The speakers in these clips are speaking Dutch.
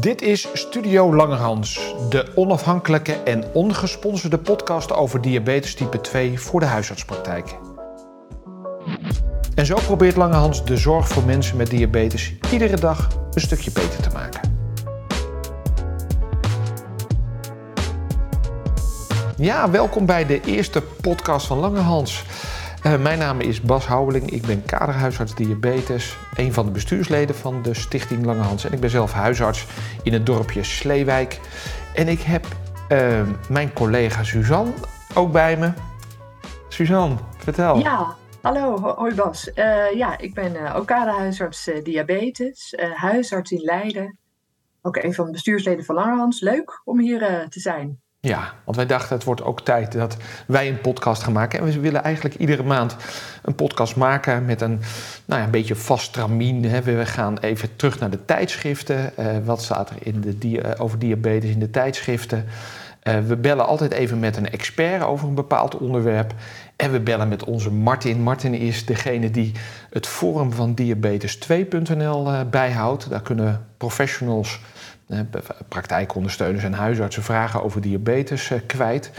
Dit is Studio Langerhans, de onafhankelijke en ongesponsorde podcast over diabetes type 2 voor de huisartspraktijk. En zo probeert Langerhans de zorg voor mensen met diabetes iedere dag een stukje beter te maken. Ja, welkom bij de eerste podcast van Langerhans. Uh, mijn naam is Bas Houweling, ik ben kaderhuisarts diabetes, een van de bestuursleden van de Stichting Langehans. En ik ben zelf huisarts in het dorpje Sleewijk. En ik heb uh, mijn collega Suzanne ook bij me. Suzanne, vertel. Ja, hallo, hoi Bas. Uh, ja, ik ben ook kaderhuisarts diabetes, huisarts in Leiden. Ook een van de bestuursleden van Langehans. Leuk om hier te zijn. Ja, want wij dachten het wordt ook tijd dat wij een podcast gaan maken. En we willen eigenlijk iedere maand een podcast maken met een, nou ja, een beetje vast tramien. We gaan even terug naar de tijdschriften. Uh, wat staat er in de over diabetes in de tijdschriften? Uh, we bellen altijd even met een expert over een bepaald onderwerp. En we bellen met onze Martin. Martin is degene die het forum van diabetes2.nl uh, bijhoudt. Daar kunnen professionals praktijkondersteuners en huisartsen vragen over diabetes eh, kwijt.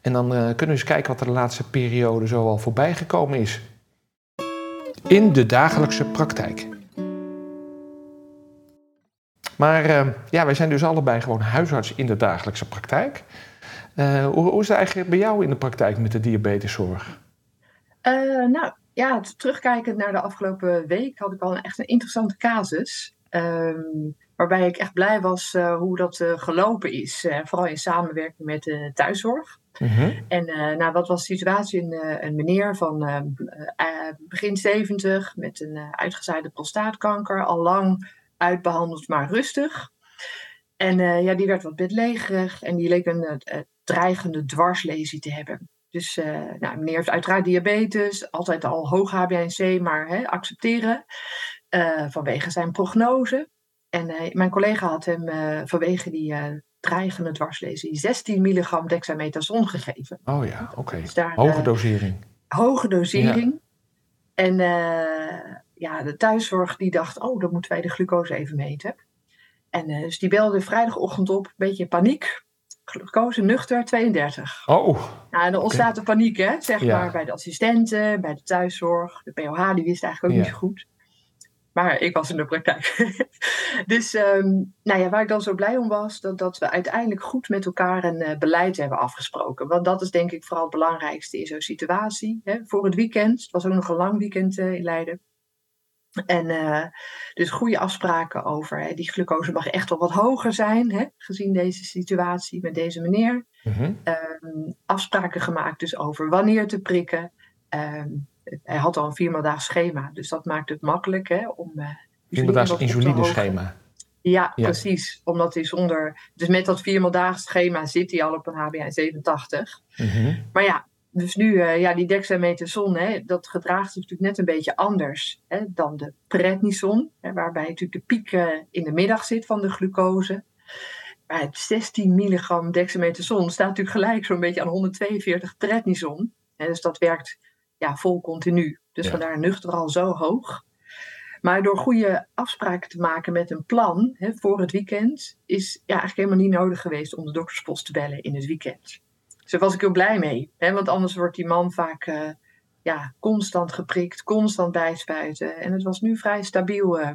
En dan eh, kunnen we eens kijken wat er de laatste periode zo al voorbij gekomen is. In de dagelijkse praktijk. Maar uh, ja, wij zijn dus allebei gewoon huisarts in de dagelijkse praktijk. Hoe, is het eigenlijk bij jou in de praktijk met de diabeteszorg? Uh, nou ja, terugkijkend naar de afgelopen week had ik al een echt een interessante casus. Um, Waarbij ik echt blij was uh, hoe dat uh, gelopen is. Uh, vooral in samenwerking met de thuiszorg. Mm-hmm. En nou, wat was de situatie? Een, een meneer van begin 70 met een uitgezaaide prostaatkanker. Al lang uitbehandeld, maar rustig. En ja, die werd wat bedlegerig en die leek een dreigende dwarslesie te hebben. Dus nou, meneer heeft uiteraard diabetes, altijd al hoog HbA1c, maar hè, accepteren. vanwege zijn prognose. En uh, mijn collega had hem uh, vanwege die uh, dreigende dwarslesie 16 milligram dexamethason gegeven. Oh ja, oké. Okay. Dus hoge dosering. Hoge dosering. Ja. En ja, de thuiszorg die dacht, oh, dan moeten wij de glucose even meten. En dus die belde vrijdagochtend op, een beetje in paniek. Glucose nuchter 32. Oh. Nou, en dan ontstaat okay. de paniek, hè, zeg ja. maar, bij de assistenten, bij de thuiszorg. De POH, die wist eigenlijk ook ja. niet zo goed. Maar ik was in de praktijk. dus um, nou ja, waar ik dan zo blij om was, dat, dat we uiteindelijk goed met elkaar een uh, beleid hebben afgesproken. Want dat is denk ik vooral het belangrijkste in zo'n situatie. Hè. Voor het weekend, het was ook nog een lang weekend uh, in Leiden. En uh, dus goede afspraken over. Hè. Die glucose mag echt wel wat hoger zijn, hè, gezien deze situatie met deze meneer. Mm-hmm. Um, afspraken gemaakt dus over wanneer te prikken. Um, hij had al een viermaaldaags schema, dus dat maakt het makkelijk hè, om. Uh, viermaaldaags insulineschema. Ja, ja, precies. Omdat hij zonder. Dus met dat viermaaldaags schema zit hij al op een HbA 87. Mm-hmm. Maar ja, dus nu, uh, ja, die dexamethason, hè, dat gedraagt zich natuurlijk net een beetje anders hè, dan de prednison, hè, waarbij natuurlijk de piek uh, in de middag zit van de glucose. Maar het 16 milligram dexamethason staat natuurlijk gelijk zo'n beetje aan 142 prednison. Hè, dus dat werkt ja, vol continu. Dus ja. vandaar nuchter al zo hoog. Maar door goede afspraken te maken met een plan hè, voor het weekend, is ja, eigenlijk helemaal niet nodig geweest om de dokterspost te bellen in het weekend. Dus daar was ik heel blij mee. Hè, want anders wordt die man vaak uh, ja, constant geprikt, constant bijspuiten. En het was nu vrij stabiel uh,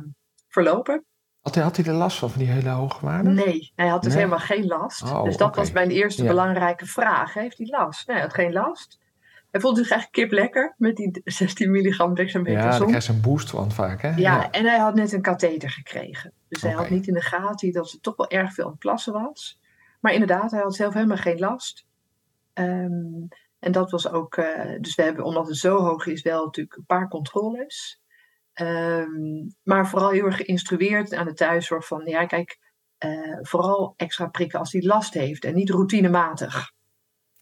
verlopen. Had hij, had hij er last van, van die hele hoge waarden? Nee, hij had dus nee. helemaal geen last. Oh, dus dat okay. was mijn eerste ja. belangrijke vraag. Heeft hij last? Nee, hij had geen last. Hij voelde zich echt kip lekker met die 16 milligram dexamethason. Ja, daar krijg je een boost van vaak, hè? Ja, ja, en hij had net een katheter gekregen. Dus hij had niet in de gaten dat het toch wel erg veel aan het plassen was. Maar inderdaad, hij had zelf helemaal geen last. Um, en dat was ook... Uh, dus we hebben, omdat het zo hoog is, wel natuurlijk een paar controles. Um, maar vooral heel erg geïnstrueerd aan de thuiszorg van... Ja, kijk, uh, vooral extra prikken als hij last heeft en niet routinematig.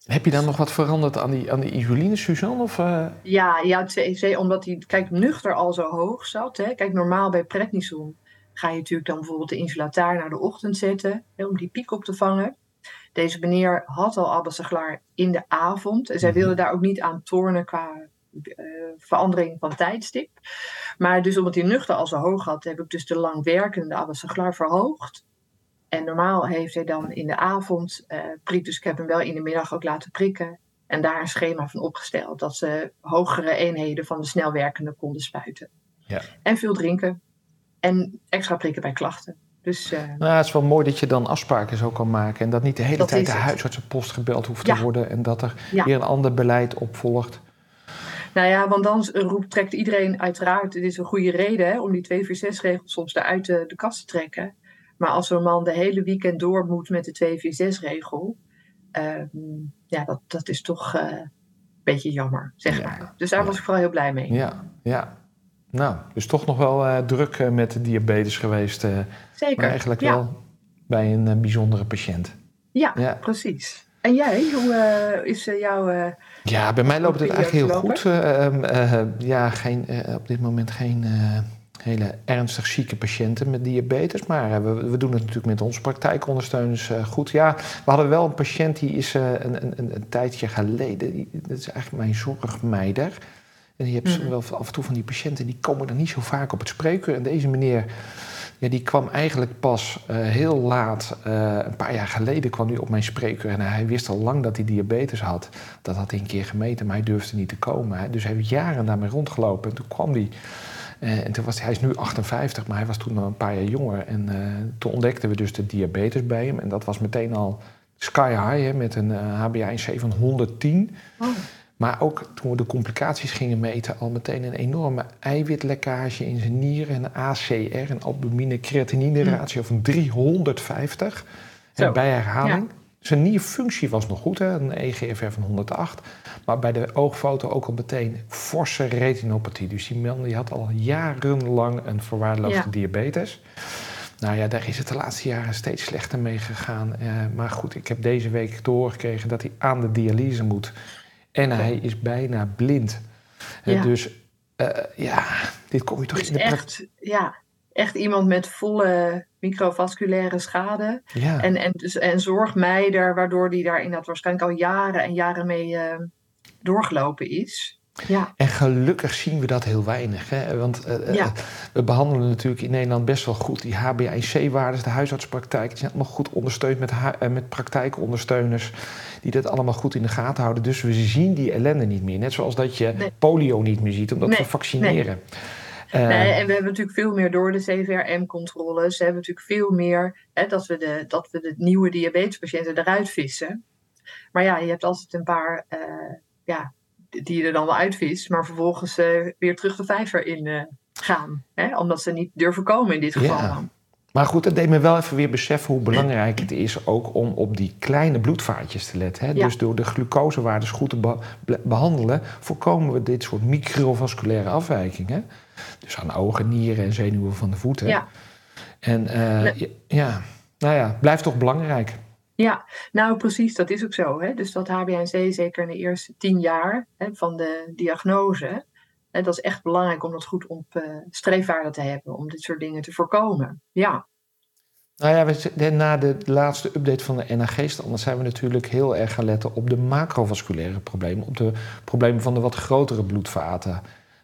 Heb je dan nog wat veranderd aan die, aan die insuline, Suzanne? Of, uh... Ja, ja, het CEC, omdat hij, kijk, nuchter al zo hoog zat. Hè. Kijk, normaal bij prednison ga je natuurlijk dan bijvoorbeeld de insulataar naar de ochtend zetten, hè, om die piek op te vangen. Deze meneer had al abasaglar in de avond. En zij mm-hmm. wilde daar ook niet aan tornen qua uh, verandering van tijdstip. Maar dus omdat hij nuchter al zo hoog had, heb ik dus de langwerkende abasaglar verhoogd. En normaal heeft hij dan in de avond uh, prik, dus ik heb hem wel in de middag ook laten prikken. En daar een schema van opgesteld. Dat ze hogere eenheden van de snelwerkende konden spuiten. Ja. En veel drinken. En extra prikken bij klachten. Dus, uh, nou, het is wel mooi dat je dan afspraken zo kan maken. En dat niet de hele tijd de huisartsenpost gebeld hoeft te worden. En dat er weer een ander beleid opvolgt. Nou ja, want dan roept, trekt iedereen uiteraard, het is een goede reden hè, om die 246-regel soms eruit de, de kast te trekken. Maar als zo'n man de hele weekend door moet met de 246-regel, ehm, ja, dat, dat is toch uh, een beetje jammer, zeg maar. Dus daar was ik vooral heel blij mee. Ja, ja. Nou, dus toch nog wel uh, druk uh, met de diabetes geweest. Zeker. Maar eigenlijk wel bij een bijzondere patiënt. Ja, ja, precies. En jij, hoe is jouw. ja, bij mij loopt het eigenlijk heel goed. Ehm, ja, geen, op dit moment geen hele ernstig zieke patiënten met diabetes. Maar eh, we, we doen het natuurlijk met onze praktijkondersteuners uh, goed. Ja, we hadden wel een patiënt die is uh, een, een, een, tijdje geleden. Die, dat is eigenlijk mijn zorgmeider. En je hebt mm. wel af en toe van die patiënten die komen er niet zo vaak op het spreken. En deze meneer. Ja, die kwam eigenlijk pas heel laat, een paar jaar geleden kwam hij op mijn spreekuur. En hij wist al lang dat hij diabetes had. Dat had hij een keer gemeten, maar hij durfde niet te komen. Dus hij heeft jaren daarmee rondgelopen. En toen kwam hij en toen was hij, is nu 58, maar hij was toen nog een paar jaar jonger. En uh, toen ontdekten we dus de diabetes bij hem. En dat was meteen al sky high, hè, met een uh, eh, HbA1c van 110. Oh. Maar ook toen we de complicaties gingen meten, al meteen een enorme eiwitlekkage in zijn nieren. Een ACR, een albumine-creatinine ratio van 350. En bij herhaling. Zijn nierfunctie was nog goed, hè? een EGFR van 108. Maar bij de oogfoto ook al meteen forse retinopathie. Dus die man die had al jarenlang een verwaarloosde diabetes. Nou ja, daar is het de laatste jaren steeds slechter mee gegaan. Uh, maar goed, ik heb deze week doorgekregen dat hij aan de dialyse moet. En hij is bijna blind. Ja. dus uh, ja, dit kom je toch dus in de echt, Ja, echt iemand met volle microvasculaire schade. Ja. En, en, dus, en zorgmeider, waardoor die daar inderdaad waarschijnlijk al jaren en jaren mee uh, doorgelopen is. Ja. En gelukkig zien we dat heel weinig. Hè? Want uh, ja. we behandelen natuurlijk in Nederland best wel goed die HbA1c-waardes, de huisartspraktijk. Die zijn allemaal goed ondersteund met, met praktijkondersteuners die dat allemaal goed in de gaten houden. Dus we zien die ellende niet meer. Net zoals dat je polio niet meer ziet, omdat we vaccineren. Nee. Uh, nee, en we hebben natuurlijk veel meer door de CVRM-controles. We hebben natuurlijk veel meer hè, dat, we de, dat we de nieuwe diabetespatiënten eruit vissen. Maar ja, je hebt altijd een paar uh, ja, die je er dan wel uitvist, maar vervolgens uh, weer terug de vijver in gaan. Hè, omdat ze niet durven komen in dit geval. Ja. Maar goed, dat deed me wel even weer beseffen hoe belangrijk het is ook om op die kleine bloedvaatjes te letten. Hè? Dus door de glucosewaardes goed te behandelen, voorkomen we dit soort microvasculaire afwijkingen. Dus aan ogen, nieren en zenuwen van de voeten. Ja. En uh, ja, nou ja, blijft toch belangrijk. Ja, nou precies, dat is ook zo. Hè? Dus dat HbA1c, zeker in de eerste tien jaar hè, van de diagnose, hè, dat is echt belangrijk om dat goed op uh, streefwaarde te hebben, om dit soort dingen te voorkomen. Ja. Nou ja, we, na de laatste update van de NAG-standaard zijn we natuurlijk heel erg gaan letten op de macrovasculaire problemen, op de problemen van de wat grotere bloedvaten.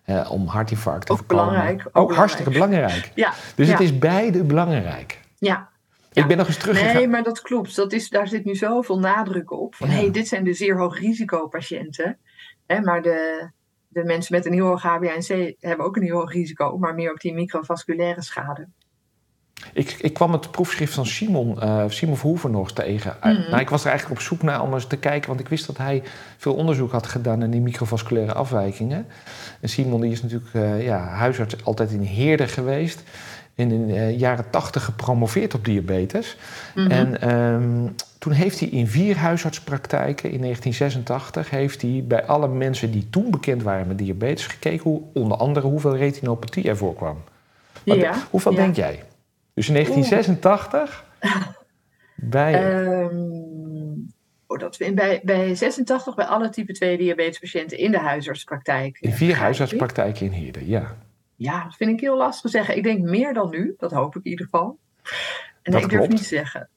Uh, om hartinfarct te ook voorkomen. Belangrijk, ook, ook hartstikke belangrijk. Ja, dus het is beide belangrijk. Ja. Ik ben nog eens teruggegaan. Nee, maar dat klopt. Dat is, daar zit nu zoveel nadruk op. Van, hey, dit zijn de zeer hoog risico patiënten. Hè, maar de, de mensen met een heel hoog HbA1c hebben ook een heel hoog risico. Maar meer op die microvasculaire schade. Ik, ik kwam het proefschrift van Simon, uh, Simon Verhoeven nog tegen. Mm nou, ik was er eigenlijk op zoek naar om eens te kijken, want ik wist dat hij veel onderzoek had gedaan naar die microvasculaire afwijkingen. En Simon die is natuurlijk uh, ja, huisarts altijd in Heerde geweest. En in de uh, jaren tachtig gepromoveerd op diabetes. Mm -hmm. En um, toen heeft hij in vier huisartspraktijken in 1986... heeft hij bij alle mensen die toen bekend waren met diabetes gekeken... Hoe, onder andere hoeveel retinopathie er voorkwam. Ja, hoeveel ja. denk jij? Dus in 1986 bij. Um, oh, dat we bij, bij 86 bij alle type 2 diabetespatiënten in de huisartspraktijk. In vier huisartspraktijken in Heerden, ja. Ja, dat vind ik heel lastig te zeggen. Ik denk meer dan nu, dat hoop ik in ieder geval. En dat ik durf klopt. niet te zeggen.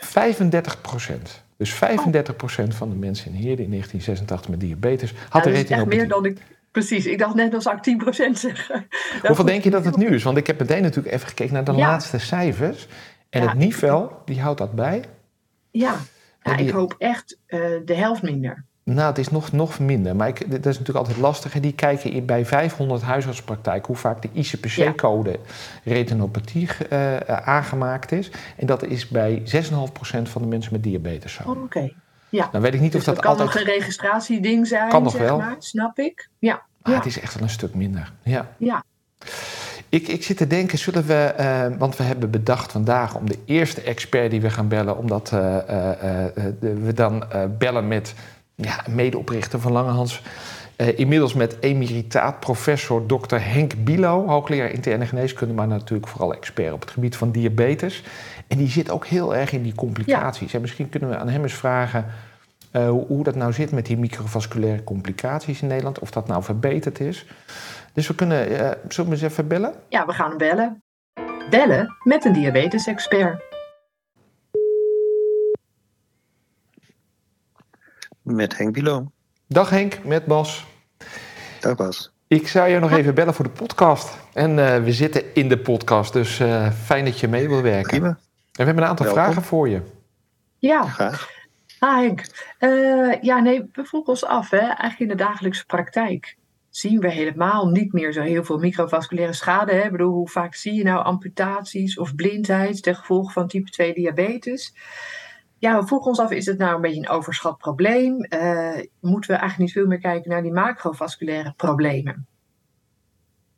35 procent. Dus 35 procent van de mensen in Heerden in 1986 met diabetes had ja, een retinopathie. meer dan ik Precies, ik dacht net, zou ik 10% zeggen. Hoeveel denk je dat het nu is? Want ik heb meteen natuurlijk even gekeken naar de ja. laatste cijfers. En het nivel, die houdt dat bij. Ja, ik hoop echt uh, de helft minder. Nou, het is nog, nog minder. Maar ik, dat is natuurlijk altijd lastig. En die kijken in, bij 500 huisartspraktijken hoe vaak de ICPC-code retinopathie uh, aangemaakt is. En dat is bij 6,5% van de mensen met diabetes zo. Oh, Oké. Ja. Dan weet ik niet dus of dat, dat altijd... kan nog een registratieding zijn, kan nog zeg wel. maar. Snap ik. Ja. Maar ja. het is echt wel een stuk minder. Ja. ja. Ik, ik zit te denken, zullen we, uh, want we hebben bedacht vandaag om de eerste expert die we gaan bellen, omdat uh, uh, we dan bellen met ja, medeoprichter van Langehans. inmiddels met emeritaat professor Dr. Henk Bilo, hoogleraar interne geneeskunde, maar natuurlijk vooral expert op het gebied van diabetes. En die zit ook heel erg in die complicaties. Ja. En misschien kunnen we aan hem eens vragen hoe, hoe dat nou zit met die microvasculaire complicaties in Nederland, of dat nou verbeterd is. Dus we kunnen, uh, zullen we eens even bellen? Ja, we gaan hem bellen. Bellen met een diabetes-expert. Met Henk Bilo. Dag Henk, met Bas. Dag Bas. Ik zou je nog even bellen voor de podcast. En uh, we zitten in de podcast, dus uh, fijn dat je mee wil werken. Prima. En we hebben een aantal Welkom. vragen voor je. Ja. Graag. Ah, Henk. ja, nee, we vroegen ons af, hè, eigenlijk in de dagelijkse praktijk zien we helemaal niet meer zo heel veel microvasculaire schade. Hè? Ik bedoel, hoe vaak zie je nou amputaties of blindheid ten gevolge van type 2 diabetes? Ja, we vroegen ons af, is het nou een beetje een overschat probleem? Uh, moeten we eigenlijk niet veel meer kijken naar die macrovasculaire problemen?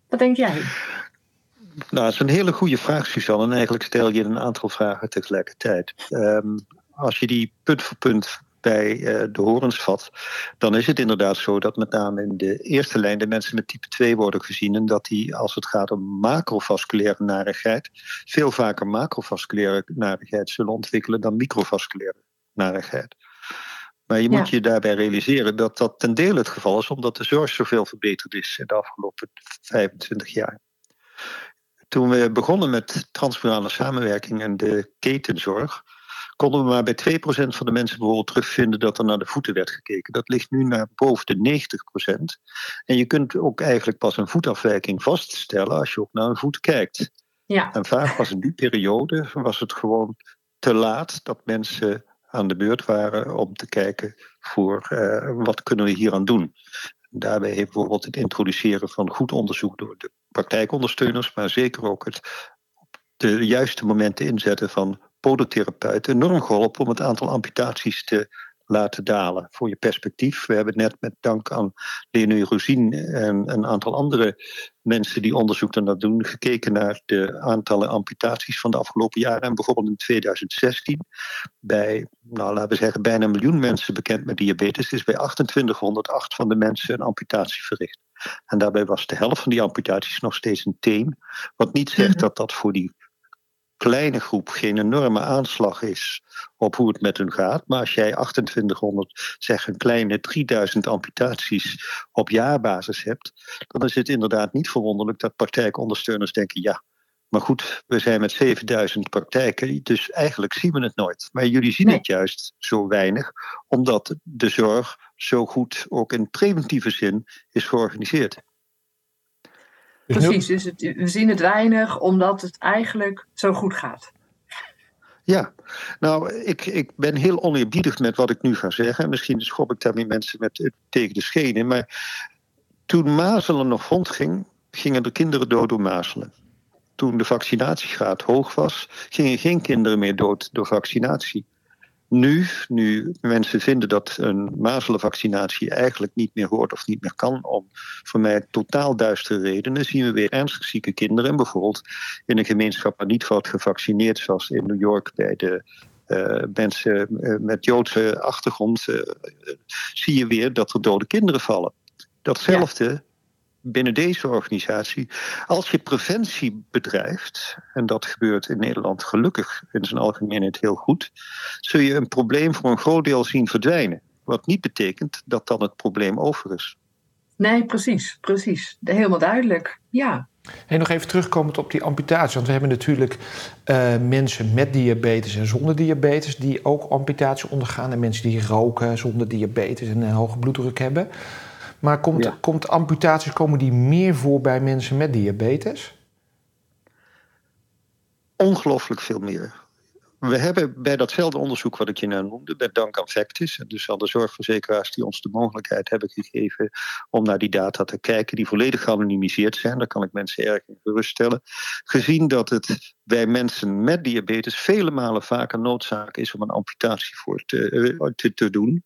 Wat denk jij? Nou, dat is een hele goede vraag, Suzanne. En eigenlijk stel je een aantal vragen tegelijkertijd. Um, als je die punt voor punt bij uh, de horens vat, dan is het inderdaad zo dat met name in de eerste lijn de mensen met type 2 worden gezien en dat die, als het gaat om macrovasculaire narigheid, veel vaker macrovasculaire narigheid zullen ontwikkelen dan microvasculaire narigheid. Maar je moet ja. je daarbij realiseren dat dat ten dele het geval is, omdat de zorg zoveel verbeterd is in de afgelopen 25 jaar. Toen we begonnen met transmurale samenwerking en de ketenzorg, konden we maar bij 2% van de mensen bijvoorbeeld terugvinden dat er naar de voeten werd gekeken. Dat ligt nu naar boven de 90%. En je kunt ook eigenlijk pas een voetafwijking vaststellen als je ook naar een voet kijkt. Ja. En vaak was in die periode was het gewoon te laat dat mensen aan de beurt waren om te kijken voor uh, wat kunnen we hier aan doen. Daarbij heeft bijvoorbeeld het introduceren van goed onderzoek door de praktijkondersteuners, maar zeker ook het op de juiste momenten inzetten van podotherapeuten enorm geholpen om het aantal amputaties te laten dalen. Voor je perspectief, we hebben net met dank aan Lene Rosien en een aantal andere mensen die onderzoek daarnaar doen, gekeken naar de aantallen amputaties van de afgelopen jaren. En bijvoorbeeld in 2016 bij, nou laten we zeggen, bijna een miljoen mensen bekend met diabetes, is bij 2808 van de mensen een amputatie verricht. En daarbij was de helft van die amputaties nog steeds een teen. Wat niet zegt dat dat voor die kleine groep geen enorme aanslag is op hoe het met hun gaat. Maar als jij 2800, zeg een kleine 3000 amputaties op jaarbasis hebt, dan is het inderdaad niet verwonderlijk dat praktijkondersteuners denken: ja, maar goed, we zijn met 7000 praktijken, dus eigenlijk zien we het nooit. Maar jullie zien Nee. het juist zo weinig, omdat de zorg zo goed ook in preventieve zin is georganiseerd. Precies, dus het, we zien het weinig omdat het eigenlijk zo goed gaat. Ja, nou, ik, ik ben heel oneerbiedig met wat ik nu ga zeggen. Misschien schop ik daarmee mensen met, tegen de schenen. Maar toen mazelen nog rondging, gingen er kinderen dood door mazelen. Toen de vaccinatiegraad hoog was, gingen geen kinderen meer dood door vaccinatie. Nu, nu mensen vinden dat een mazelenvaccinatie eigenlijk niet meer hoort of niet meer kan, om voor mij totaal duistere redenen, zien we weer ernstig zieke kinderen. En bijvoorbeeld in een gemeenschap waar niet wordt gevaccineerd, zoals in New York bij de eh, mensen eh, met Joodse achtergrond, eh, zie je weer dat er dode kinderen vallen. Datzelfde binnen deze organisatie. Als je preventie bedrijft, en dat gebeurt in Nederland gelukkig in zijn algemeenheid heel goed, zul je een probleem voor een groot deel zien verdwijnen. Wat niet betekent dat dan het probleem over is. Nee, precies, precies. Helemaal duidelijk. Ja, Hey, nog even terugkomend op die amputatie. Want we hebben natuurlijk eh, mensen met diabetes en zonder diabetes die ook amputatie ondergaan. En mensen die roken zonder diabetes en een hoge bloeddruk hebben. Maar komt, Ja. komt amputaties komen die meer voor bij mensen met diabetes? ongelooflijk veel meer. We hebben bij datzelfde onderzoek wat ik je net noemde, bij Duncan Factis, dus al de zorgverzekeraars die ons de mogelijkheid hebben gegeven om naar die data te kijken, die volledig geanonimiseerd zijn, daar kan ik mensen erg in geruststellen, gezien dat het bij mensen met diabetes vele malen vaker noodzaak is om een amputatie voor te, eh, te, te doen,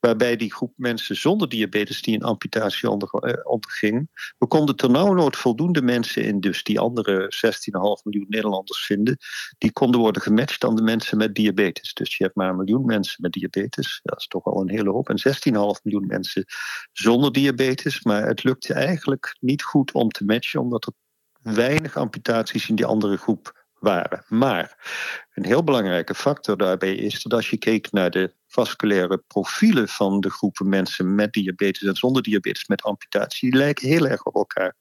waarbij die groep mensen zonder diabetes die een amputatie onder, eh, onderging, we konden ternauwernood voldoende mensen in, dus die andere 16,5 miljoen Nederlanders vinden, die konden worden gematcht aan de mensen met diabetes. Dus je hebt maar een miljoen mensen met diabetes. Dat is toch al een hele hoop. En 16,5 miljoen mensen zonder diabetes. Maar het lukte eigenlijk niet goed om te matchen, omdat er weinig amputaties in die andere groep Maar een heel belangrijke factor daarbij is dat als je keek naar de vasculaire profielen van de groepen mensen met diabetes en zonder diabetes met amputatie, die lijken heel erg op elkaar.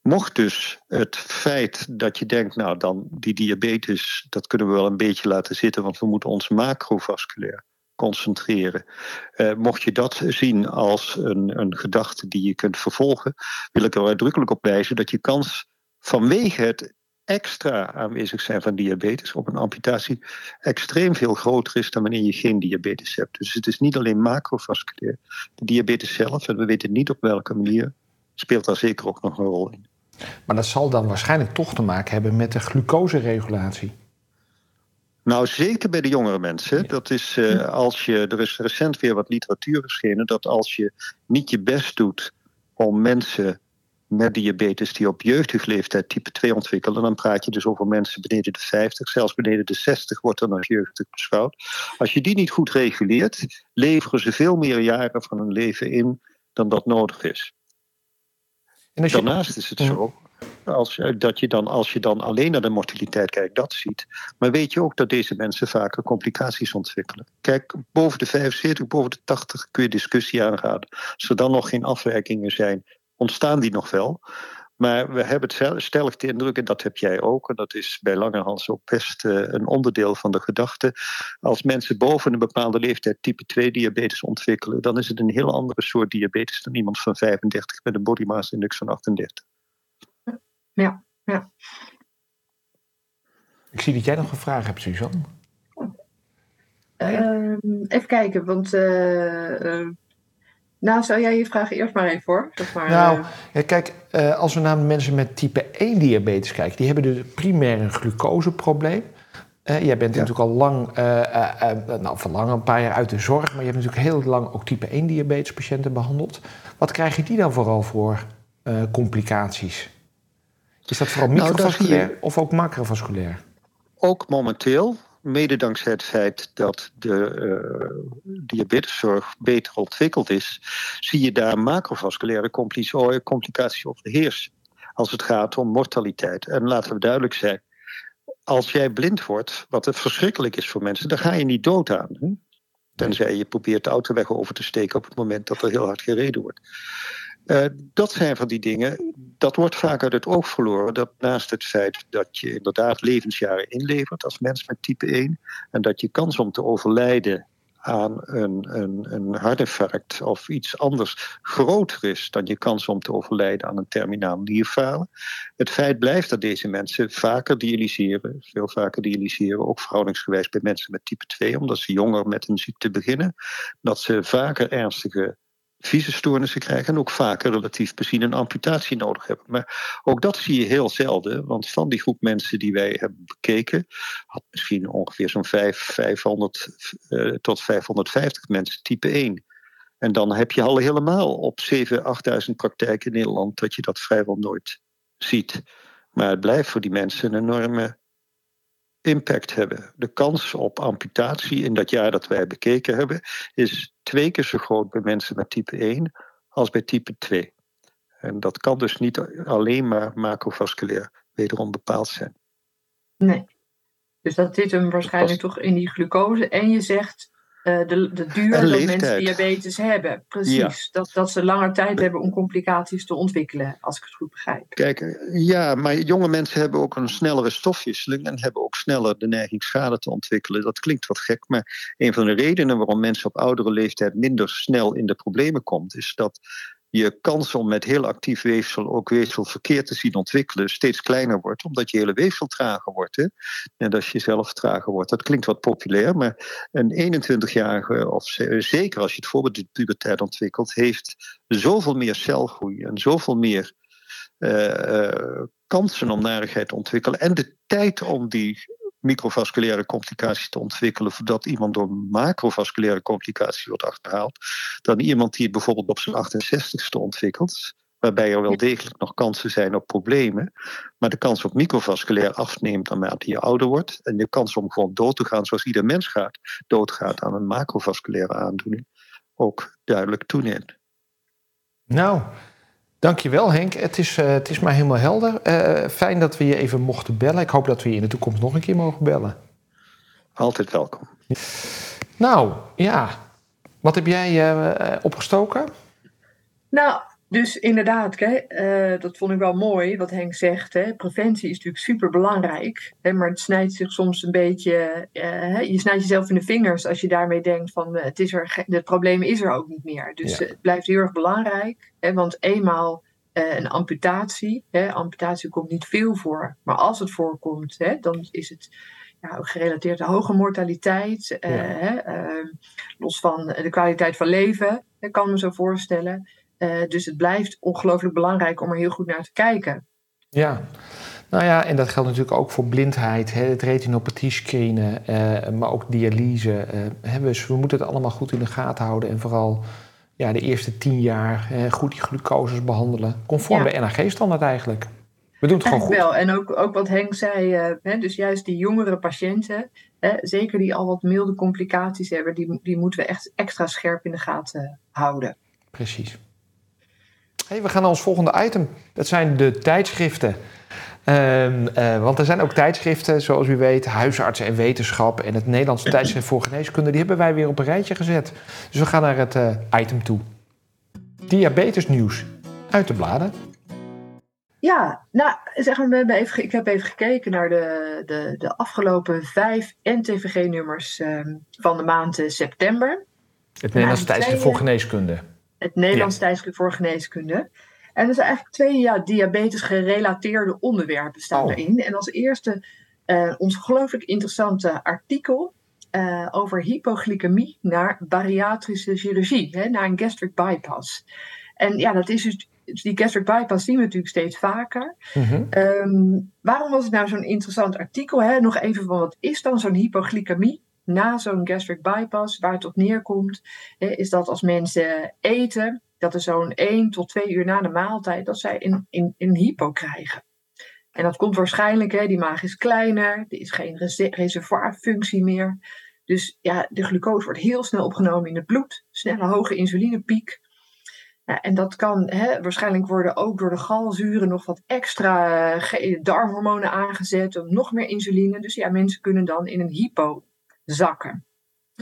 Mocht dus het feit dat je denkt, nou dan die diabetes, dat kunnen we wel een beetje laten zitten, want we moeten ons macrovasculair concentreren. Eh, mocht je dat zien als een, een gedachte die je kunt vervolgen, wil ik er uitdrukkelijk op wijzen dat je kans vanwege het extra aanwezig zijn van diabetes op een amputatie extreem veel groter is dan wanneer je geen diabetes hebt. Dus het is niet alleen macrovasculair. De diabetes zelf, en we weten niet op welke manier, speelt daar zeker ook nog een rol in. Maar dat zal dan waarschijnlijk toch te maken hebben met de glucoseregulatie. Nou, zeker bij de jongere mensen. Dat is uh, als je, er is recent weer wat literatuur verschenen, dat als je niet je best doet om mensen met diabetes die op jeugdige leeftijd type 2 ontwikkelen, dan praat je dus over mensen beneden de 50, zelfs beneden de 60 wordt dan als jeugdig beschouwd. Als je die niet goed reguleert, leveren ze veel meer jaren van hun leven in dan dat nodig is. En je... Daarnaast is het zo als, dat je dan, als je dan alleen naar de mortaliteit kijkt, dat ziet. Maar weet je ook dat deze mensen vaker complicaties ontwikkelen. Kijk, boven de 75, boven de 80 kun je discussie aanraden. Als er dan nog geen afwijkingen zijn, ontstaan die nog wel. Maar we hebben het stellig de indruk, en dat heb jij ook, en dat is bij Langerhans ook best eh, een onderdeel van de gedachte. Als mensen boven een bepaalde leeftijd type 2 diabetes ontwikkelen, dan is het een heel andere soort diabetes dan iemand van 35 met een body mass index van 38. Ja, ja. Ik zie dat jij nog een vraag hebt, Suzanne. Uh, even kijken, want uh, nou, zou jij je vraag eerst maar even voor? maar, nou, uh... ja, kijk, uh, als we naar mensen met type 1 diabetes kijken, die hebben dus primair een glucoseprobleem. Uh, jij bent ja. natuurlijk al lang, nou, van lang een paar jaar uit de zorg, maar je hebt natuurlijk heel lang ook type 1 diabetespatiënten behandeld. Wat krijgen die dan vooral voor complicaties? Is dat vooral nou, microvasculair nou, of ook macrovasculair? Ook momenteel mede dankzij het feit dat de uh, diabeteszorg beter ontwikkeld is, zie je daar macrovasculaire complicaties overheersen. Als het gaat om mortaliteit. En laten we duidelijk zijn, als jij blind wordt, wat het verschrikkelijk is voor mensen, dan ga je niet dood aan. Hè? Tenzij je probeert de autoweg over te steken op het moment dat er heel hard gereden wordt. Uh, dat zijn van die dingen, dat wordt vaak uit het oog verloren. Dat naast het feit dat je inderdaad levensjaren inlevert als mens met type 1 en dat je kans om te overlijden aan een, een, een hartinfarct of iets anders groter is dan je kans om te overlijden aan een terminaal nierfalen. Het feit blijft dat deze mensen vaker dialyseren, veel vaker dialyseren, ook verhoudingsgewijs bij mensen met type 2, omdat ze jonger met een ziekte beginnen, dat ze vaker ernstige visusstoornissen krijgen en ook vaker relatief bezien een amputatie nodig hebben. Maar ook dat zie je heel zelden, want van die groep mensen die wij hebben bekeken, had misschien ongeveer zo'n 500 uh, tot 550 mensen type 1. En dan heb je al helemaal op 7.000, 8.000 praktijken in Nederland dat je dat vrijwel nooit ziet. Maar het blijft voor die mensen een enorme impact hebben. De kans op amputatie in dat jaar dat wij bekeken hebben, is twee keer zo groot bij mensen met type 1 als bij type 2. En dat kan dus niet alleen maar macrovasculair wederom bepaald zijn. Nee. Dus dat zit hem waarschijnlijk toch in die glucose. En je zegt uh, de, de duur dat mensen diabetes hebben. Precies. Dat, dat ze langer tijd hebben om complicaties te ontwikkelen, als ik het goed begrijp. Kijk, ja, maar jonge mensen hebben ook een snellere stofwisseling en hebben ook sneller de neiging schade te ontwikkelen. Dat klinkt wat gek, maar een van de redenen waarom mensen op oudere leeftijd minder snel in de problemen komt, is dat je kans om met heel actief weefsel ook weefselverkeer te zien ontwikkelen steeds kleiner wordt, omdat je hele weefsel trager wordt. En als je zelf trager wordt. Dat klinkt wat populair, maar een 21-jarige, of zeker als je het voor de puberteit ontwikkelt, heeft zoveel meer celgroei en zoveel meer uh, kansen om narigheid te ontwikkelen. En de tijd om die microvasculaire complicaties te ontwikkelen voordat iemand door macrovasculaire complicaties wordt achterhaald, dan iemand die het bijvoorbeeld op zijn 68ste ontwikkelt, waarbij er wel degelijk nog kansen zijn op problemen, maar de kans op microvasculair afneemt naarmate je ouder wordt en de kans om gewoon dood te gaan zoals ieder mens gaat, doodgaat aan een macrovasculaire aandoening, ook duidelijk toeneemt. Nou, Dankjewel Henk, het is, uh, het is mij helemaal helder. Uh, fijn dat we je even mochten bellen. Ik hoop dat we je in de toekomst nog een keer mogen bellen. Altijd welkom. Nou, ja. Wat heb jij uh, opgestoken? Nou, dus inderdaad, hè, dat vond ik wel mooi wat Henk zegt. Hè. Preventie is natuurlijk super belangrijk. Hè, maar het snijdt zich soms een beetje. je snijdt jezelf in de vingers als je daarmee denkt: van het, is er, het probleem is er ook niet meer. Dus het blijft heel erg belangrijk. Hè, want eenmaal een amputatie, hè, amputatie komt niet veel voor. Maar als het voorkomt, hè, dan is het ja, ook gerelateerd aan hoge mortaliteit. Hè, ehm, los van de kwaliteit van leven, hè, kan me zo voorstellen. Uh, dus het blijft ongelooflijk belangrijk om er heel goed naar te kijken. Ja, nou ja, en dat geldt natuurlijk ook voor blindheid, hè, het retinopathie screenen, uh, maar ook dialyse. Hè, dus we moeten het allemaal goed in de gaten houden en vooral ja, de eerste tien jaar goed die glucoses behandelen. Conform ja. de NAG-standaard eigenlijk. We doen het gewoon goed. wel. En ook, ook wat Henk zei, hè, dus juist die jongere patiënten, hè, zeker die al wat milde complicaties hebben, die, die moeten we echt extra scherp in de gaten houden. Precies. Hey, we gaan naar ons volgende item. Dat zijn de tijdschriften. Um, uh, want er zijn ook tijdschriften, zoals u weet, huisartsen en wetenschap en het Nederlandse tijdschrift voor geneeskunde, die hebben wij weer op een rijtje gezet. Dus we gaan naar het uh, item toe. Diabetesnieuws uit de bladen. Ja, nou, zeg maar, we hebben even, ik heb even gekeken naar de, de, de afgelopen vijf NTVG-nummers um, van de maand uh, september. Het Nederlandse tijdschrift voor geneeskunde het Nederlands ja. tijdschrift voor geneeskunde. En er zijn eigenlijk twee ja, diabetes gerelateerde onderwerpen staan oh. erin. En als eerste uh, ons ongelooflijk interessante artikel uh, over hypoglycemie naar bariatrische chirurgie, hè, naar een gastric bypass. En ja, dat is dus, die gastric bypass zien we natuurlijk steeds vaker. Mm -hmm. um, waarom was het nou zo'n interessant artikel? Hè? Nog even van wat is dan zo'n hypoglycemie? Na zo'n gastric bypass, waar het op neerkomt, is dat als mensen eten, dat er zo'n 1 tot 2 uur na de maaltijd, dat zij een, een, een hypo krijgen. En dat komt waarschijnlijk, hè, die maag is kleiner, er is geen reservoirfunctie meer. Dus ja, de glucose wordt heel snel opgenomen in het bloed, snelle hoge insulinepiek. Ja, en dat kan hè, waarschijnlijk worden ook door de galzuren nog wat extra eh, darmhormonen aangezet, nog meer insuline. Dus ja, mensen kunnen dan in een hypo zakken.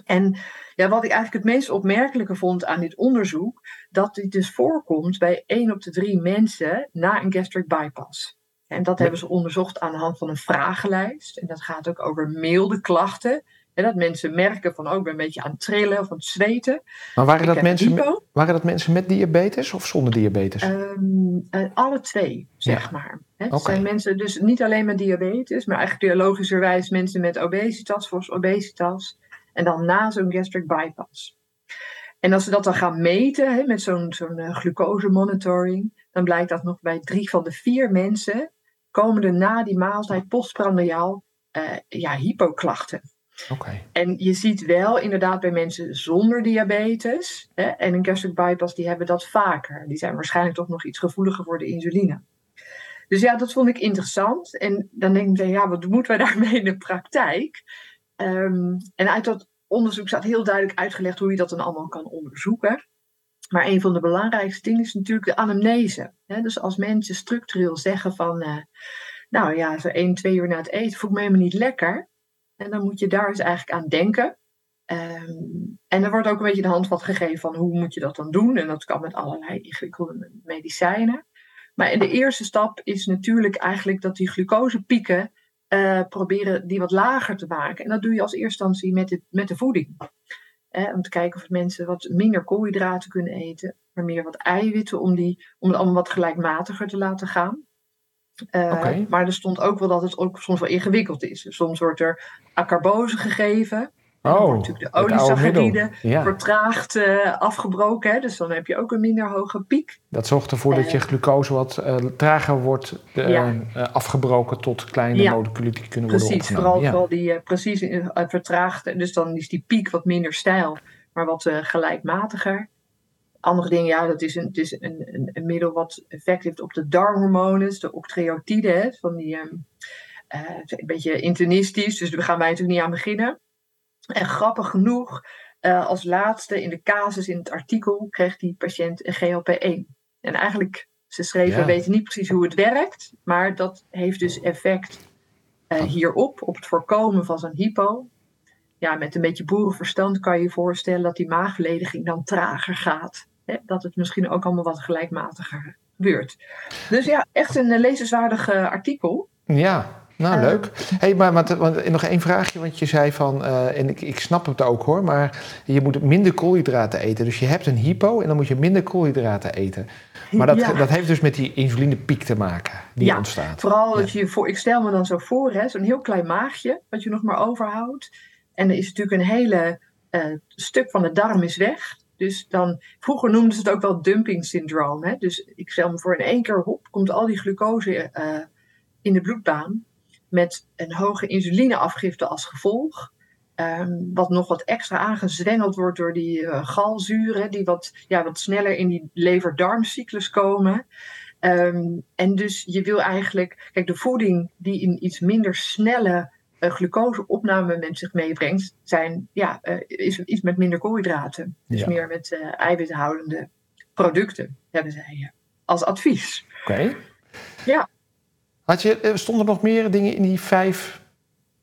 En ja, wat ik eigenlijk het meest opmerkelijke vond aan dit onderzoek, dat dit dus voorkomt bij 1 op de 3 mensen na een gastric bypass. En dat hebben ze onderzocht aan de hand van een vragenlijst. En dat gaat ook over milde klachten. En dat mensen merken van, oh, ik ben een beetje aan het trillen of aan het zweten. Maar waren, dat mensen, met, waren dat mensen met diabetes of zonder diabetes? Um, uh, alle twee, zeg ja. maar. Het zijn mensen dus niet alleen met diabetes, maar eigenlijk logischerwijs mensen met obesitas, voor obesitas. En dan na zo'n gastric bypass. En als ze dat dan gaan meten met zo'n zo'n uh, glucose monitoring, dan blijkt dat nog bij drie van de vier mensen komen er na die maaltijd postprandiaal uh, ja, hypoklachten. En je ziet wel inderdaad bij mensen zonder diabetes hè, en een gastric bypass, die hebben dat vaker. Die zijn waarschijnlijk toch nog iets gevoeliger voor de insuline. Dus ja, dat vond ik interessant. En dan denk ik, ja, wat moeten we daarmee in de praktijk? Um, en uit dat onderzoek staat heel duidelijk uitgelegd hoe je dat dan allemaal kan onderzoeken. Maar een van de belangrijkste dingen is natuurlijk de anamnese. Hè? Dus als mensen structureel zeggen van, uh, nou ja, zo één, twee uur na het eten voel ik me helemaal niet lekker. En dan moet je daar eens eigenlijk aan denken. Um, en er wordt ook een beetje de handvat gegeven van hoe moet je dat dan doen. En dat kan met allerlei ingewikkelde medicijnen. Maar de eerste stap is natuurlijk eigenlijk dat die glucosepieken uh, proberen die wat lager te maken. En dat doe je als eerste instantie met de, met de voeding. om te kijken of mensen wat minder koolhydraten kunnen eten, maar meer wat eiwitten om, die, om het allemaal wat gelijkmatiger te laten gaan. Uh, Maar er stond ook wel dat het ook soms wel ingewikkeld is. Soms wordt er acarbose gegeven. Oh, wordt natuurlijk de oliesaccharide ja. vertraagd uh, afgebroken. Hè? Dus dan heb je ook een minder hoge piek. Dat zorgt ervoor dat je glucose wat trager wordt uh, afgebroken tot kleine ja. moleculen die kunnen precies, worden opgenomen. Vooral, vooral die precies vertraagd. Dus dan is die piek wat minder stijl, maar wat gelijkmatiger. Andere dingen, ja, dat is een, het is een, een, een, middel wat effect heeft op de darmhormonen, de octreotide, van die um, een beetje internistisch, dus daar gaan wij natuurlijk niet aan beginnen. En grappig genoeg, uh, als laatste in de casus in het artikel kreeg die patiënt een GLP-1. En eigenlijk, ze schreven, ja. weten niet precies hoe het werkt, maar dat heeft dus effect uh, hierop, op het voorkomen van zo'n hypo. Ja, met een beetje boerenverstand kan je je voorstellen dat die maagverlediging dan trager gaat. Hè? Dat het misschien ook allemaal wat gelijkmatiger gebeurt. Dus ja, echt een lezenswaardig artikel. Ja, nou, ehm, leuk. hey, maar, maar, nog één vraagje, want je zei van, uh, en ik, ik snap het ook hoor, maar je moet minder koolhydraten eten. Dus je hebt een hypo en dan moet je minder koolhydraten eten. Maar dat, dat heeft dus met die insulinepiek te maken die ja, ontstaat. Vooral dat je voor, ik stel me dan zo voor, zo'n heel klein maagje, wat je nog maar overhoudt. En er is natuurlijk een hele uh, stuk van de darm is weg. Dus dan, vroeger noemden ze het ook wel dumping syndroom. Hè? Dus ik stel me voor, in één keer hop, komt al die glucose uh, in de bloedbaan met een hoge insulineafgifte als gevolg. Um, wat nog wat extra aangezwengeld wordt door die uh, galzuren, die wat, ja, wat sneller in die lever-darmcyclus komen. Um, en dus je wil eigenlijk, kijk, de voeding die een iets minder snelle glucoseopname met zich meebrengt, zijn, ja, uh, is iets met minder koolhydraten. Dus ja. meer met eiwithoudende producten, hebben zij als advies. Oké. Okay. Ja. Had je, eh, stonden er nog meer dingen in die vijf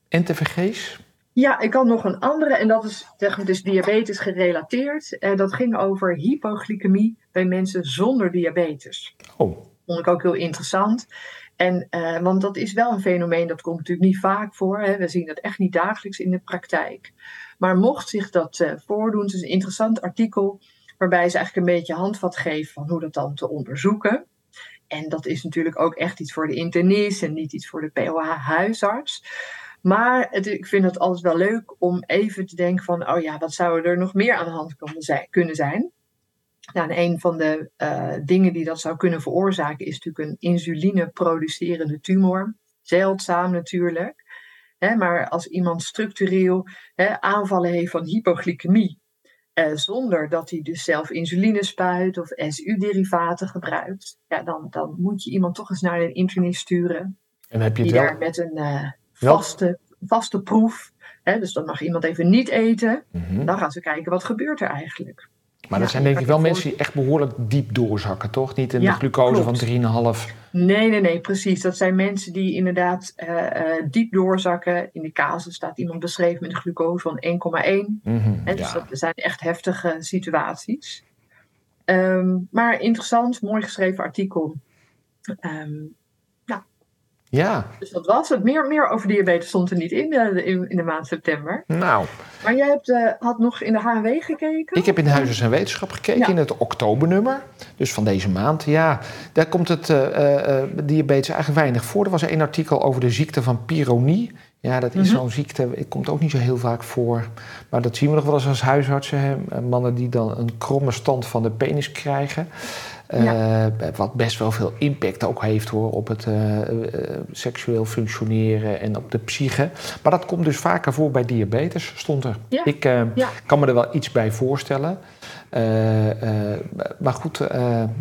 NTVG's? Ja, ik had nog een andere en dat is dus diabetes gerelateerd. Uh, dat ging over hypoglycemie bij mensen zonder diabetes. Oh. Vond ik ook heel interessant. En, uh, want dat is wel een fenomeen, dat komt natuurlijk niet vaak voor. Hè. We zien dat echt niet dagelijks in de praktijk. Maar mocht zich dat uh, voordoen, het is een interessant artikel waarbij ze eigenlijk een beetje handvat geven van hoe dat dan te onderzoeken. En dat is natuurlijk ook echt iets voor de internist en niet iets voor de POH-huisarts. Maar ik vind het altijd wel leuk om even te denken van, oh ja, wat zou er nog meer aan de hand kunnen zijn? Nou, en een van de uh, dingen die dat zou kunnen veroorzaken is natuurlijk een insuline-producerende tumor. Zeldzaam natuurlijk. Hè, maar als iemand structureel hè, aanvallen heeft van hypoglycemie, uh, zonder dat hij dus zelf insuline spuit of SU-derivaten gebruikt, ja, dan, dan moet je iemand toch eens naar een internist sturen. En heb je die wel... daar met een uh, vaste, vaste proef, hè, dus dan mag iemand even niet eten, mm -hmm. dan gaan ze kijken wat gebeurt er eigenlijk. Maar dat zijn denk ik wel mensen die echt behoorlijk diep doorzakken, toch? Niet in de glucose klopt. van 3,5. Nee, nee, nee, precies. Dat zijn mensen die inderdaad uh, uh, diep doorzakken. In de casus staat iemand beschreven met een glucose van 1,1. Mm -hmm, dus ja. dat zijn echt heftige situaties. Um, maar interessant, mooi geschreven artikel. Um, ja. Dus dat was het. Meer, meer over diabetes stond er niet in, uh, in, in, de maand september. Nou. Maar jij hebt, uh, had nog in de HNW gekeken? Ik heb in de Huisarts en Wetenschap gekeken, ja. in het oktobernummer. Dus van deze maand. Ja, daar komt het uh, diabetes eigenlijk weinig voor. Er was één artikel over de ziekte van Peyronie. Ja, dat is mm -hmm. zo'n ziekte, het komt ook niet zo heel vaak voor. Maar dat zien we nog wel eens als huisartsen. Hè? Mannen die dan een kromme stand van de penis krijgen. Ja. Uh, wat best wel veel impact ook heeft hoor, op het uh, uh, seksueel functioneren en op de psyche. Maar dat komt dus vaker voor bij diabetes, stond er. Ja. Ik ja. kan me er wel iets bij voorstellen. maar goed,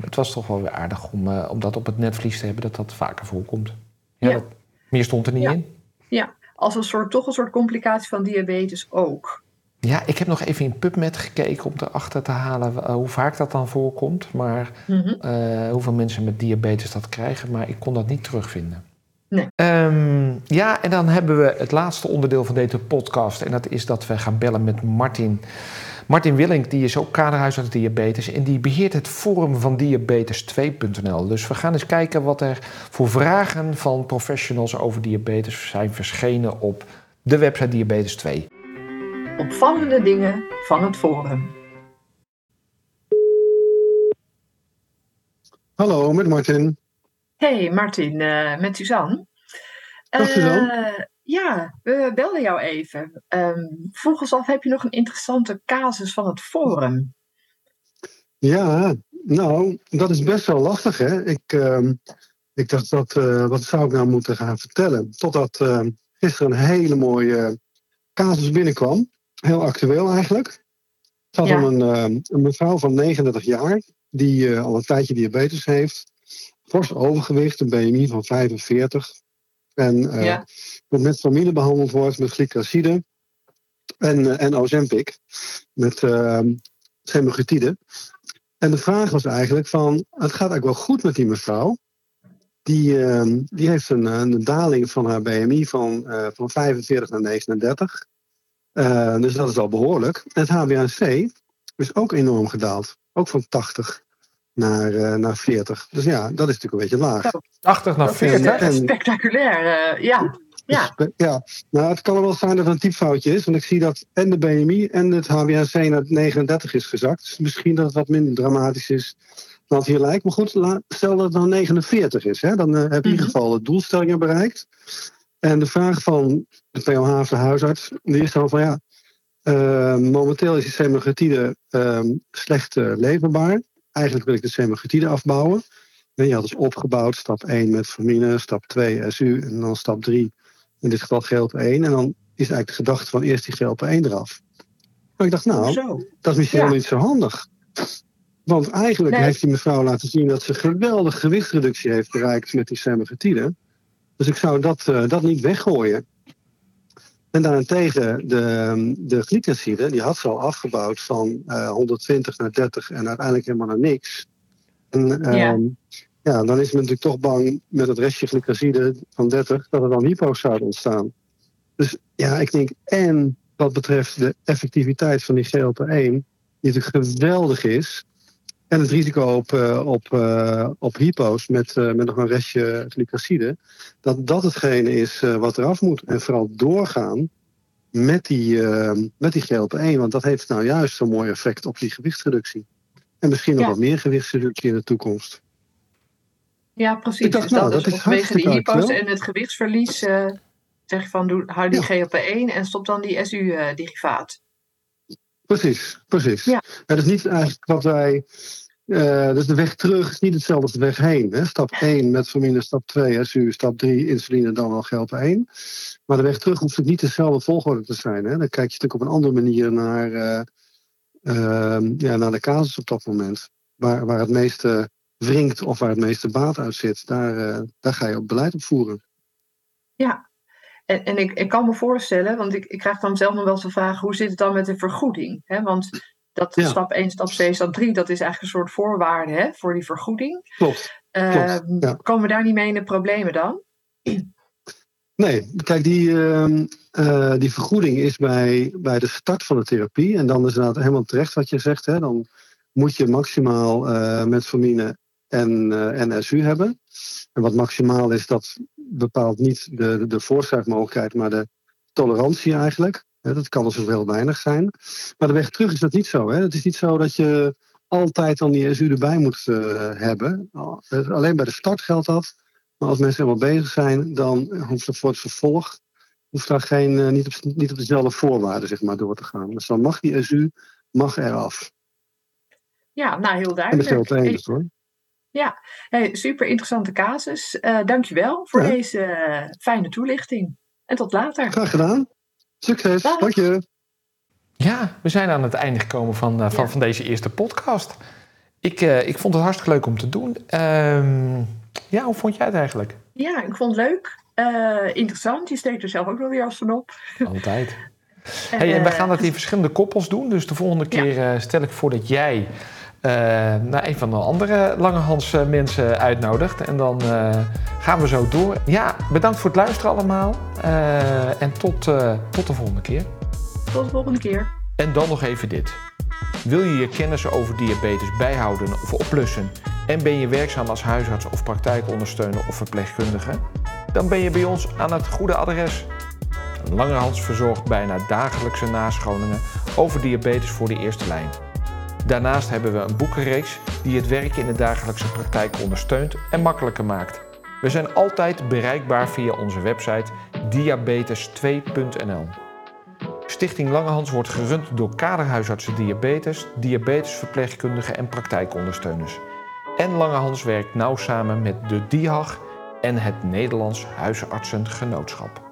het was toch wel weer aardig om, om dat op het netvlies te hebben, dat dat vaker voorkomt. Ja, dat, meer stond er niet in. Ja, als een soort, toch een soort complicatie van diabetes ook. Ja, ik heb nog even in PubMed gekeken om erachter te halen hoe vaak dat dan voorkomt. Maar mm -hmm. uh, hoeveel mensen met diabetes dat krijgen. Maar ik kon dat niet terugvinden. Nee. Um, ja, en dan hebben we het laatste onderdeel van deze podcast. En dat is dat we gaan bellen met Martin. Martin Willink, die is ook kaderhuisarts diabetes. En die beheert het forum van diabetes2.nl. Dus we gaan eens kijken wat er voor vragen van professionals over diabetes zijn verschenen op de website Diabetes 2. opvallende dingen van het Forum. Hallo, met Martin. Hey Martin, uh, met Suzanne. Dag Suzanne. Uh, ja, we belden jou even. Um, vroeg ons af, heb je nog een interessante casus van het Forum? Ja, nou, dat is best wel lastig, hè. Ik, uh, ik dacht, dat, uh, wat zou ik nou moeten gaan vertellen? Totdat uh, gisteren een hele mooie casus binnenkwam. Heel actueel eigenlijk. Het gaat ja. om een, een, mevrouw van 39 jaar, die al een tijdje diabetes heeft. Fors overgewicht, een BMI van 45. En ja. met familie behandeld wordt met glycoside en, en Ozempic. Met semaglutide. En de vraag was eigenlijk van, het gaat eigenlijk wel goed met die mevrouw. Die, uh, die heeft een, een, daling van haar BMI van, uh, van 45 naar 39. Uh, dus dat is al behoorlijk. En het HbA1c is ook enorm gedaald. Ook van 80 naar, uh, naar 40. Dus ja, dat is natuurlijk een beetje laag. 80 naar 40? En, spectaculair, ja. Ja. ja, nou het kan wel zijn dat het een typfoutje is, want ik zie dat en de BMI en het HbA1c naar 39 is gezakt. Dus misschien dat het wat minder dramatisch is dan het hier lijkt. Maar goed, stel dat het nou 49 is, hè, dan uh, heb je in ieder geval de doelstellingen bereikt. En de vraag van de PLH of de huisarts, die is dan van ja, uh, momenteel is die semaglutide uh, slecht leverbaar. Eigenlijk wil ik de semaglutide afbouwen. En je had dus opgebouwd, stap 1 met formine, stap 2 SU en dan stap 3 in dit geval GLP-1. En dan is eigenlijk de gedachte van eerst die GLP-1 eraf. Maar ik dacht, nou, dat is misschien ja. wel niet zo handig. Want eigenlijk nee. heeft die mevrouw laten zien dat ze geweldige gewichtsreductie heeft bereikt met die semaglutide. Dus ik zou dat, uh, dat niet weggooien. En daarentegen, de, de glycoside, die had ze al afgebouwd van uh, 120 naar 30 en uiteindelijk helemaal naar niks. En ja. Um, ja, dan is men natuurlijk toch bang met het restje glycoside van 30 dat er dan hypo's zouden ontstaan. Dus ja, ik denk, en wat betreft de effectiviteit van die GLP-1, die natuurlijk geweldig is, en het risico op, uh, op, uh, op hypo's met, uh, met nog een restje glycoside, dat dat hetgene is wat eraf moet. En vooral doorgaan met die, met die GLP-1, want dat heeft nou juist zo'n mooi effect op die gewichtsreductie. En misschien nog ja. wat meer gewichtsreductie in de toekomst. Ja, precies. Dacht, dus nou, dat, is vanwege die hypo's en het gewichtsverlies uh, zeg je van doe, hou die ja. GLP-1 en stop dan die SU-derivaat. Precies, precies. Ja. Het is niet eigenlijk wat wij. Uh, dus de weg terug is niet hetzelfde als de weg heen. Hè? Stap 1 met formine, stap 2 SU, stap 3 insuline, dan wel GLP-1. Maar de weg terug hoeft het niet dezelfde volgorde te zijn. Hè? Dan kijk je natuurlijk op een andere manier naar, uh, uh, ja, naar de casus op dat moment. Waar, waar het meeste wringt of waar het meeste baat uit zit, daar, uh, daar ga je op beleid op voeren. Ja, en, en ik, ik kan me voorstellen, want ik, ik krijg dan zelf nog wel eens de vraag: hoe zit het dan met de vergoeding? Want dat ja. stap 1, stap 2, stap 3, dat is eigenlijk een soort voorwaarde hè, voor die vergoeding. Klopt. Uh, Klopt ja. Komen we daar niet mee in de problemen dan? Nee, kijk, die, uh, uh, die vergoeding is bij, bij de start van de therapie. En dan is inderdaad helemaal terecht wat je zegt. Hè, dan moet je maximaal uh, metformine en, en SU hebben. En wat maximaal is, dat bepaalt niet de, de, voorschrijfmogelijkheid, maar de tolerantie eigenlijk. Dat kan dus heel weinig zijn. Maar de weg terug is dat niet zo. Hè? Het is niet zo dat je altijd dan die SU erbij moet uh, hebben. Alleen bij de start geldt dat. Maar als mensen helemaal bezig zijn, dan hoeft het voor het vervolg hoeft daar geen, niet, op, niet op dezelfde voorwaarden zeg maar, door te gaan. Dus dan mag die SU mag eraf. Ja, nou heel duidelijk. En dat geldt enig, hoor. Ja, hey, super interessante casus. Uh, dankjewel voor ja. deze uh, fijne toelichting. En tot later. Graag gedaan. Succes. Dag. Dank je. Ja, we zijn aan het einde gekomen van, uh, van, ja. van deze eerste podcast. Ik, ik vond het hartstikke leuk om te doen. Um, ja, hoe vond jij het eigenlijk? Ja, ik vond het leuk. interessant. Je steekt er zelf ook wel weer als van op. Altijd. Hey, en wij gaan dat in verschillende koppels doen. Dus de volgende keer ja. stel ik voor dat jij naar een van de andere Langehans mensen uitnodigt. En dan uh, gaan we zo door. Ja, bedankt voor het luisteren allemaal. En tot, tot de volgende keer. Tot de volgende keer. En dan nog even dit. Wil je je kennis over diabetes bijhouden of oplussen? En ben je werkzaam als huisarts of praktijkondersteuner of verpleegkundige? Dan ben je bij ons aan het goede adres. Langerhans verzorgt bijna dagelijkse nascholingen over diabetes voor de eerste lijn. Daarnaast hebben we een boekenreeks die het werk in de dagelijkse praktijk ondersteunt en makkelijker maakt. We zijn altijd bereikbaar via onze website diabetes2.nl. Stichting Langehans wordt gerund door kaderhuisartsen diabetes, diabetesverpleegkundigen en praktijkondersteuners. En Langehans werkt nauw samen met de DIHAG en het Nederlands Huisartsengenootschap.